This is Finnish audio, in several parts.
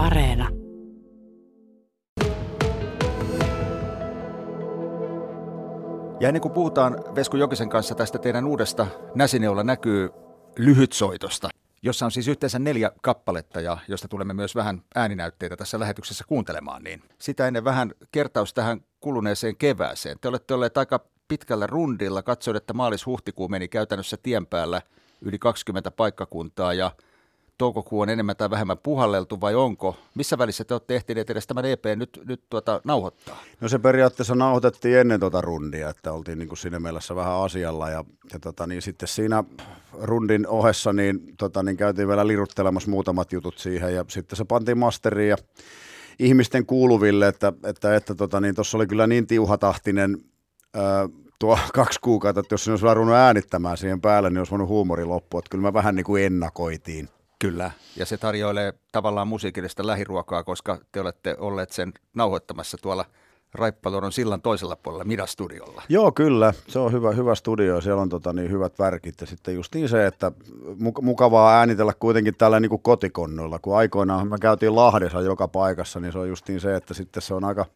Areena. Ja ennen kuin puhutaan Vesku Jokisen kanssa tästä teidän uudesta Näsineolla näkyy lyhytsoitosta, jossa on siis yhteensä neljä kappaletta ja josta tulemme myös vähän ääninäytteitä tässä lähetyksessä kuuntelemaan, niin sitä ennen vähän kertaus tähän kuluneeseen kevääseen. Te olette olleet aika pitkällä rundilla. Katsoin, että maalis-huhtikuu meni käytännössä tien päällä yli 20 paikkakuntaa ja toukokuu on enemmän tai vähemmän puhalleltu vai onko? Missä välissä te olette ehtineet edes tämän EP nyt, nyt tuota, nauhoittaa? No se periaatteessa nauhoitettiin ennen tuota rundia, että oltiin niin kuin siinä mielessä vähän asialla ja, ja tota, niin sitten siinä rundin ohessa niin, tota, niin käytiin vielä liruttelemassa muutamat jutut siihen ja sitten se pantiin masteriin ja ihmisten kuuluville, että, että, että tota, niin oli kyllä niin tiuhatahtinen ää, tuo kaksi kuukautta, että jos sinä olisi varunut äänittämään siihen päälle, niin olisi voinut huumori loppua. Että kyllä me vähän niin kuin ennakoitiin. Kyllä, ja se tarjoilee tavallaan musiikillista lähiruokaa, koska te olette olleet sen nauhoittamassa tuolla Raippaloron sillan toisella puolella Mida-studiolla. Joo, kyllä. Se on hyvä, hyvä studio. Siellä on tota, niin hyvät värkit. Ja sitten just niin se, että mukavaa äänitellä kuitenkin tällä niin kuin kotikonnoilla. Kun aikoinaan me käytiin Lahdessa joka paikassa, niin se on just niin se, että sitten se on aika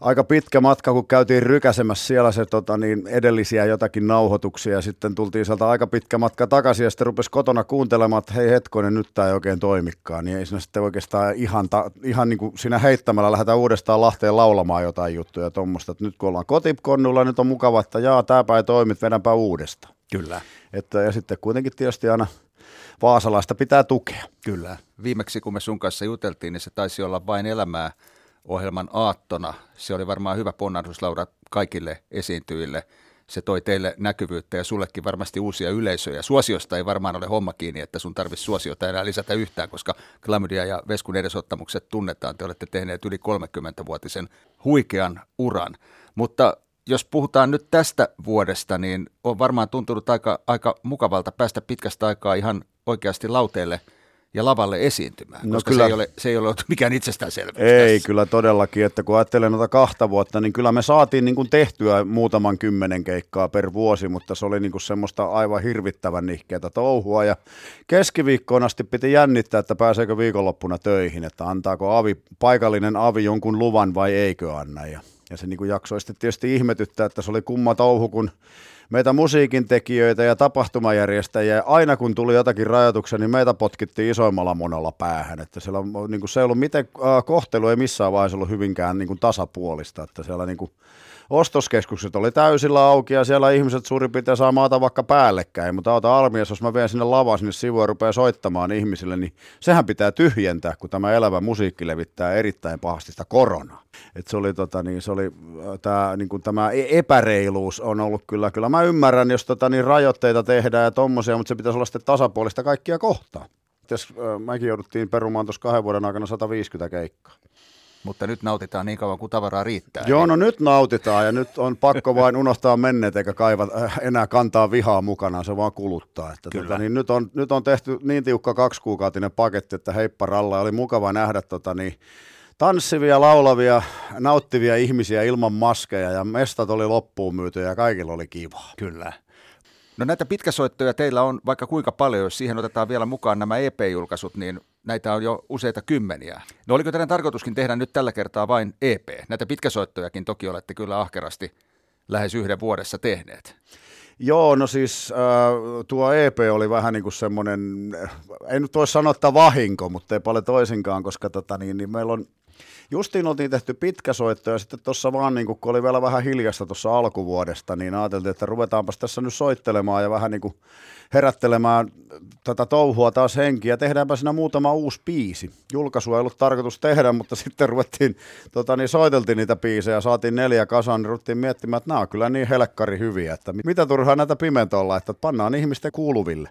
aika pitkä matka, kun käytiin rykäsemässä siellä se tota, niin edellisiä jotakin nauhoituksia ja sitten tultiin sieltä aika pitkä matka takaisin ja sitten rupesi kotona kuuntelemaan, että hei hetkonen, nyt tämä ei oikein toimikaan, niin ei siinä sitten oikeastaan ihan, ta, ihan niin kuin siinä heittämällä lähdetään uudestaan Lahteen laulamaan jotain juttuja tuommoista, että nyt kun ollaan kotikonnulla, nyt on mukava, että jaa, tämäpä ei toimi, vedänpä uudestaan. Kyllä. Että, ja sitten kuitenkin tietysti aina Vaasalaista pitää tukea. Kyllä. Viimeksi kun me sun kanssa juteltiin, niin se taisi olla vain elämää ohjelman aattona. Se oli varmaan hyvä ponnahduslaura kaikille esiintyjille. Se toi teille näkyvyyttä ja sullekin varmasti uusia yleisöjä. Suosiosta ei varmaan ole homma kiinni, että sun tarvitsisi suosiota enää lisätä yhtään, koska Klamydia ja Veskun edesottamukset tunnetaan. Te olette tehneet yli 30-vuotisen huikean uran. Mutta jos puhutaan nyt tästä vuodesta, niin on varmaan tuntunut aika, aika mukavalta päästä pitkästä aikaa ihan oikeasti lauteelle – ja lavalle esiintymään, no koska kyllä. Se, ei ole, se ei ole mikään itsestäänselvyys Ei tässä. kyllä todellakin, että kun ajattelen noita kahta vuotta, niin kyllä me saatiin niin kuin tehtyä muutaman kymmenen keikkaa per vuosi, mutta se oli niin kuin semmoista aivan hirvittävän nihkeätä touhua ja keskiviikkoon asti piti jännittää, että pääseekö viikonloppuna töihin, että antaako avi, paikallinen avi jonkun luvan vai eikö anna ja, ja se niin kuin jaksoi sitten tietysti ihmetyttää, että se oli kumma touhu, kun meitä musiikin tekijöitä ja tapahtumajärjestäjiä. Aina kun tuli jotakin rajoituksia, niin meitä potkittiin isoimmalla monella päähän. Että siellä niin kuin se ei ollut miten, äh, kohtelu ei missään vaiheessa ollut hyvinkään niin kuin tasapuolista. Että siellä niin kuin, ostoskeskukset oli täysillä auki ja siellä ihmiset suurin piirtein saa maata vaikka päällekkäin, mutta auta almias, jos mä vien sinne lavaan sinne sivuun ja rupeaa soittamaan ihmisille, niin sehän pitää tyhjentää, kun tämä elävä musiikki levittää erittäin pahasti sitä koronaa. Et se oli, tota, niin, se oli äh, tää, niin kuin tämä e- epäreiluus on ollut kyllä, kyllä mä ymmärrän, jos tota, niin rajoitteita tehdään ja tommosia, mutta se pitäisi olla sitten tasapuolista kaikkia kohtaa. Äh, mäkin jouduttiin perumaan tuossa kahden vuoden aikana 150 keikkaa. Mutta nyt nautitaan niin kauan kuin tavaraa riittää. Joo, no nyt nautitaan ja nyt on pakko vain unohtaa menneet eikä kaiva, äh, enää kantaa vihaa mukana, se vaan kuluttaa. Että Kyllä. Tota, niin nyt, on, nyt on tehty niin tiukka kaksikuukautinen paketti, että heippa ralla. Oli mukava nähdä tota, niin, tanssivia, laulavia, nauttivia ihmisiä ilman maskeja ja mestat oli loppuun myyty ja kaikilla oli kiva. Kyllä. No näitä pitkäsoittoja teillä on vaikka kuinka paljon, jos siihen otetaan vielä mukaan nämä EP-julkaisut, niin näitä on jo useita kymmeniä. No oliko teidän tarkoituskin tehdä nyt tällä kertaa vain EP? Näitä pitkäsoittojakin toki olette kyllä ahkerasti lähes yhden vuodessa tehneet. Joo, no siis äh, tuo EP oli vähän niin kuin semmoinen, ei nyt voi sanoa, että vahinko, mutta ei paljon toisinkaan, koska tota, niin, niin meillä on justiin oltiin tehty pitkä soitto ja sitten tuossa vaan, niin kun oli vielä vähän hiljasta tuossa alkuvuodesta, niin ajateltiin, että ruvetaanpas tässä nyt soittelemaan ja vähän niin kuin herättelemään tätä touhua taas henkiä tehdäänpä siinä muutama uusi biisi. Julkaisu ei ollut tarkoitus tehdä, mutta sitten ruvettiin, tota, niin soiteltiin niitä biisejä, saatiin neljä kasaan, niin ruvettiin miettimään, että nämä on kyllä niin helkkari hyviä, että mitä turhaa näitä pimentolla, että pannaan ihmisten kuuluville.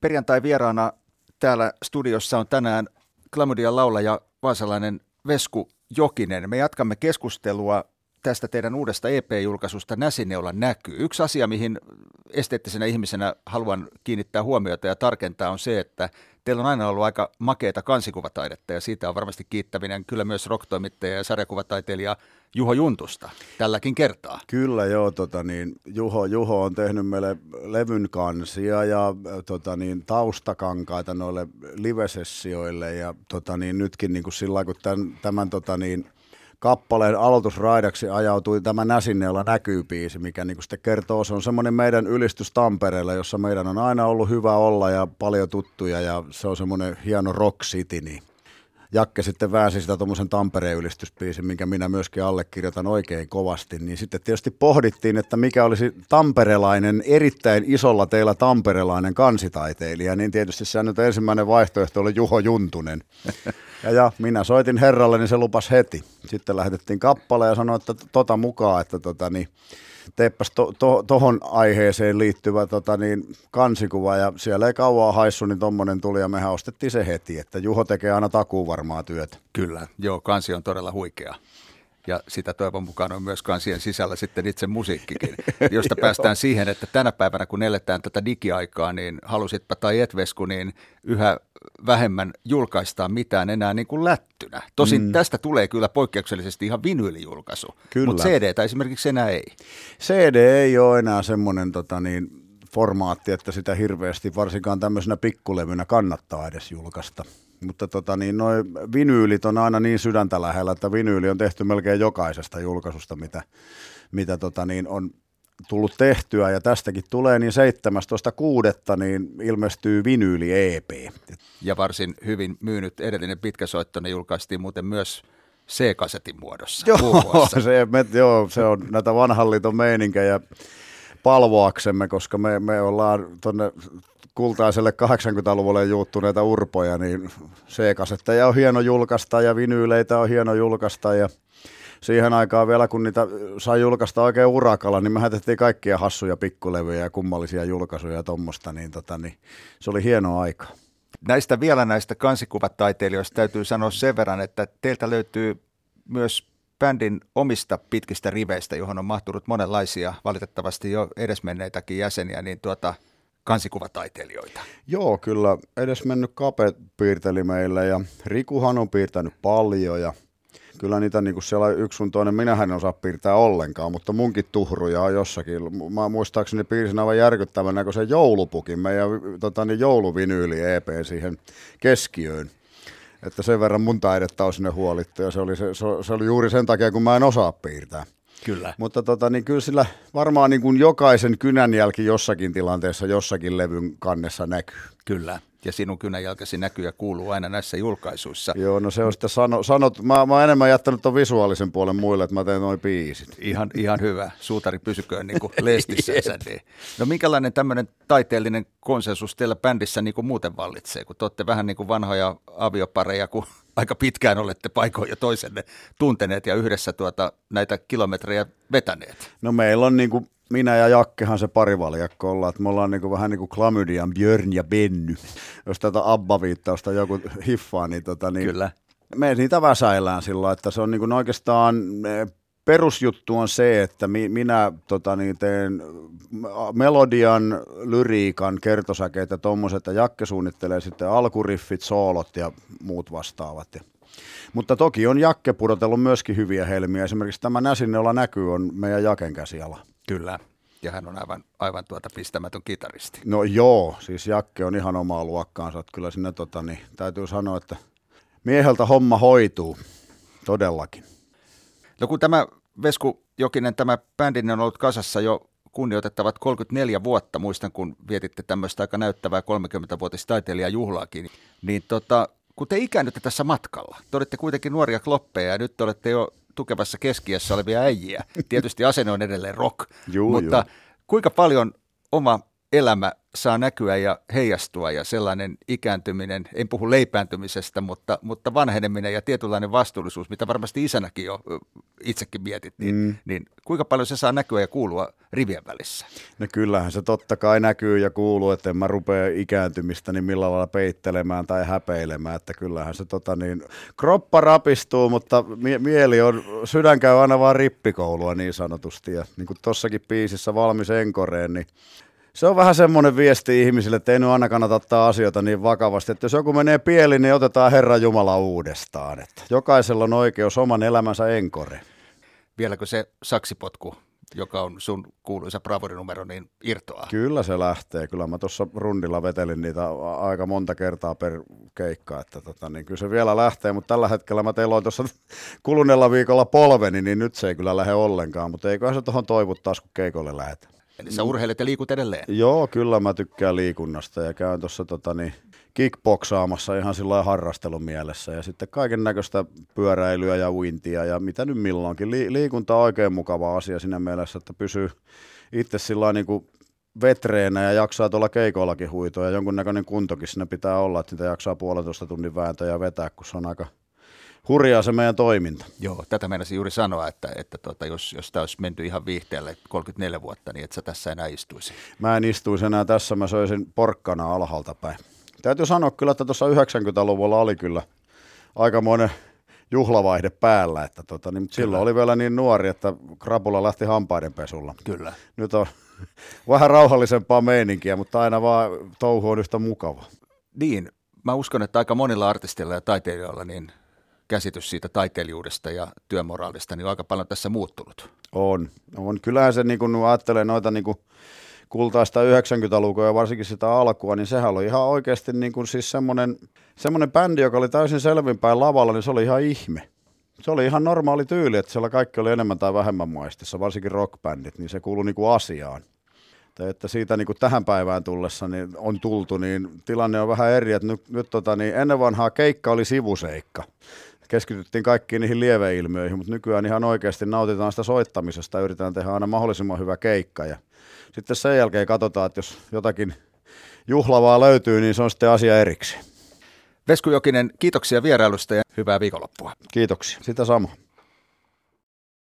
Perjantai vieraana täällä studiossa on tänään Klamydian laulaja vaasalainen Vesku Jokinen. Me jatkamme keskustelua tästä teidän uudesta EP-julkaisusta Näsineula näkyy. Yksi asia, mihin esteettisenä ihmisenä haluan kiinnittää huomiota ja tarkentaa on se, että teillä on aina ollut aika makeita kansikuvataidetta ja siitä on varmasti kiittäminen kyllä myös rocktoimittaja ja sarjakuvataiteilija Juho Juntusta tälläkin kertaa. Kyllä joo, tota niin, Juho, Juho on tehnyt meille levyn kansia ja tota niin, taustakankaita noille livesessioille ja tota niin, nytkin niin kuin sillä kun tämän, tämän tota niin, kappaleen aloitusraidaksi ajautui tämä Näsinneellä näkyy biisi, mikä niin sitten kertoo, se on semmoinen meidän ylistys Tampereella, jossa meidän on aina ollut hyvä olla ja paljon tuttuja ja se on semmoinen hieno rock city, niin Jakke sitten väänsi sitä tuommoisen Tampereen ylistyspiisin, minkä minä myöskin allekirjoitan oikein kovasti, niin sitten tietysti pohdittiin, että mikä olisi tamperelainen, erittäin isolla teillä tamperelainen kansitaiteilija, niin tietysti se nyt ensimmäinen vaihtoehto oli Juho Juntunen. Ja, ja minä soitin herralle, niin se lupas heti. Sitten lähetettiin kappale ja sanoi, että tota mukaan, että tota, niin, teeppäs to, to, tohon aiheeseen liittyvä tota, niin, kansikuva ja siellä ei kauan haissu, niin tommonen tuli ja mehän ostettiin se heti, että Juho tekee aina takuu varmaa työtä. Kyllä, joo, kansi on todella huikea ja sitä toivon mukaan on myös kansien sisällä sitten itse musiikkikin, josta päästään siihen, että tänä päivänä kun eletään tätä digiaikaa, niin halusitpa tai et Vesku, niin yhä vähemmän julkaistaan mitään enää niin kuin lättynä. Tosin mm. tästä tulee kyllä poikkeuksellisesti ihan vinyylijulkaisu, mutta CD esimerkiksi enää ei. CD ei ole enää semmoinen tota niin, formaatti, että sitä hirveästi varsinkaan tämmöisenä pikkulevynä kannattaa edes julkaista. Mutta tota, niin, noi vinyylit on aina niin sydäntä lähellä, että vinyyli on tehty melkein jokaisesta julkaisusta, mitä, mitä tota, niin on tullut tehtyä ja tästäkin tulee, niin 17.6. niin ilmestyy vinyyli EP. Ja varsin hyvin myynyt edellinen pitkäsoitto, ne julkaistiin muuten myös C-kasetin muodossa. Joo, se, me, joo, se on näitä vanhan liiton meininkejä palvoaksemme, koska me, me ollaan tuonne kultaiselle 80-luvulle juuttuneita urpoja, niin C-kasetteja on hieno julkaista ja vinyyleitä on hieno julkaista ja siihen aikaan vielä, kun niitä sai julkaista oikein urakalla, niin me hätettiin kaikkia hassuja pikkulevyjä ja kummallisia julkaisuja ja tuommoista, niin, tota, niin se oli hieno aika. Näistä vielä näistä kansikuvataiteilijoista täytyy sanoa sen verran, että teiltä löytyy myös bändin omista pitkistä riveistä, johon on mahtunut monenlaisia, valitettavasti jo edesmenneitäkin jäseniä, niin tuota, kansikuvataiteilijoita. Joo, kyllä edesmennyt Kape piirteli meille ja Rikuhan on piirtänyt paljon ja kyllä niitä niin kuin siellä yksi sun toinen, minähän en osaa piirtää ollenkaan, mutta munkin tuhruja on jossakin. Mä muistaakseni piirsin aivan järkyttävän näköisen joulupukin, meidän tota, niin jouluvinyyli EP siihen keskiöön. Että sen verran mun taidetta on sinne huolittu ja se oli, se, se oli juuri sen takia, kun mä en osaa piirtää. Kyllä. Mutta tota, niin kyllä sillä varmaan niin kuin jokaisen kynänjälki jossakin tilanteessa, jossakin levyn kannessa näkyy. Kyllä ja sinun kynänjalkasi näkyy ja kuuluu aina näissä julkaisuissa. Joo, no se on sitten sano, sanot, mä, mä oon enemmän jättänyt tuon visuaalisen puolen muille, että mä teen noin biisit. Ihan, ihan hyvä, suutari pysyköön niin kuin lestissänsä. Niin. No minkälainen tämmöinen taiteellinen konsensus teillä bändissä niin kuin muuten vallitsee, kun te olette vähän niin kuin vanhoja aviopareja, kun aika pitkään olette paikoin jo toisenne tunteneet ja yhdessä tuota, näitä kilometrejä vetäneet? No meillä on niin kuin minä ja Jakkehan se parivaljakko ollaan, että me ollaan niin kuin, vähän niin kuin Klamydian Björn ja Benny, jos tätä Abba-viittausta joku hiffaa, niin, tota, niin Kyllä. me niitä väsäillään sillä että se on niin kuin oikeastaan perusjuttu on se, että mi, minä tota, niin teen melodian, lyriikan, kertosäkeet ja tuommoiset, ja Jakke suunnittelee sitten alkuriffit, soolot ja muut vastaavat. Ja mutta toki on Jakke pudotellut myöskin hyviä helmiä. Esimerkiksi tämä Näsinneolla näkyy on meidän Jaken käsiala. Kyllä. Ja hän on aivan, aivan tuota pistämätön kitaristi. No joo, siis Jakke on ihan omaa luokkaansa. Että kyllä sinne tota, niin, täytyy sanoa, että mieheltä homma hoituu. Todellakin. No kun tämä Vesku Jokinen, tämä bändin on ollut kasassa jo kunnioitettavat 34 vuotta, muistan kun vietitte tämmöistä aika näyttävää 30-vuotista taiteilijajuhlaakin, niin tota, kun te ikäännytte tässä matkalla, te olette kuitenkin nuoria kloppeja ja nyt te olette jo tukevassa keskiössä olevia äijiä. Tietysti asenne on edelleen rock, juu, mutta juu. kuinka paljon oma elämä saa näkyä ja heijastua ja sellainen ikääntyminen, en puhu leipääntymisestä, mutta, mutta vanheneminen ja tietynlainen vastuullisuus, mitä varmasti isänäkin jo itsekin mietit, niin, mm. niin kuinka paljon se saa näkyä ja kuulua rivien välissä? No kyllähän se totta kai näkyy ja kuuluu, että en mä rupea ikääntymistä niin millä lailla peittelemään tai häpeilemään, että kyllähän se tota niin, kroppa rapistuu, mutta mie- mieli on, sydän käy aina vaan rippikoulua niin sanotusti ja niin kuin tossakin biisissä valmis enkoreen, niin se on vähän semmoinen viesti ihmisille, että ei nyt aina kannata ottaa asioita niin vakavasti, että jos joku menee pieli, niin otetaan Herran Jumala uudestaan. Että jokaisella on oikeus oman elämänsä enkore. Vieläkö se saksipotku, joka on sun kuuluisa bravorinumero, niin irtoaa? Kyllä se lähtee. Kyllä mä tuossa rundilla vetelin niitä aika monta kertaa per keikka, että tota, niin kyllä se vielä lähtee, mutta tällä hetkellä mä teillä tuossa kuluneella viikolla polveni, niin nyt se ei kyllä lähde ollenkaan, mutta eiköhän se tuohon toivu taas, kun keikolle lähetään. Eli sä urheilet ja liikut edelleen? Joo, kyllä mä tykkään liikunnasta ja käyn tuossa tota, niin, kickboksaamassa ihan sillä harrastelun mielessä ja sitten kaiken näköistä pyöräilyä ja uintia ja mitä nyt milloinkin. Li- liikunta on oikein mukava asia siinä mielessä, että pysyy itse sillä niin kuin vetreenä ja jaksaa tuolla keikoillakin huitoa ja jonkunnäköinen kuntokin sinne pitää olla, että niitä jaksaa puolentoista tunnin vääntöjä vetää, kun se on aika hurjaa se meidän toiminta. Joo, tätä meinasin juuri sanoa, että, että tuota, jos, jos tämä olisi menty ihan viihteelle 34 vuotta, niin et sä tässä enää istuisi. Mä en istuisi enää tässä, mä söisin porkkana alhaalta päin. Täytyy sanoa kyllä, että tuossa 90-luvulla oli kyllä aikamoinen juhlavaihde päällä, että tota, niin, silloin oli vielä niin nuori, että krapula lähti hampaiden pesulla. Kyllä. Nyt on vähän rauhallisempaa meininkiä, mutta aina vaan touhu on yhtä mukava. Niin, mä uskon, että aika monilla artisteilla ja taiteilijoilla niin käsitys siitä taiteilijuudesta ja työmoraalista niin on aika paljon tässä muuttunut. On. on. Kyllähän se, niin kun ajattelee noita niin kuin kultaista 90-lukua ja varsinkin sitä alkua, niin sehän oli ihan oikeasti niin kuin siis semmoinen, semmoinen bändi, joka oli täysin selvinpäin lavalla, niin se oli ihan ihme. Se oli ihan normaali tyyli, että siellä kaikki oli enemmän tai vähemmän maistissa, varsinkin rockbändit, niin se kuului niin asiaan. Että siitä niin kuin tähän päivään tullessa niin on tultu, niin tilanne on vähän eri, että nyt, nyt tota, niin ennen vanhaa keikka oli sivuseikka keskityttiin kaikkiin niihin lieveilmiöihin, mutta nykyään ihan oikeasti nautitaan sitä soittamisesta ja yritetään tehdä aina mahdollisimman hyvä keikka. Ja sitten sen jälkeen katsotaan, että jos jotakin juhlavaa löytyy, niin se on sitten asia erikseen. Vesku Jokinen, kiitoksia vierailusta ja hyvää viikonloppua. Kiitoksia, sitä samaa.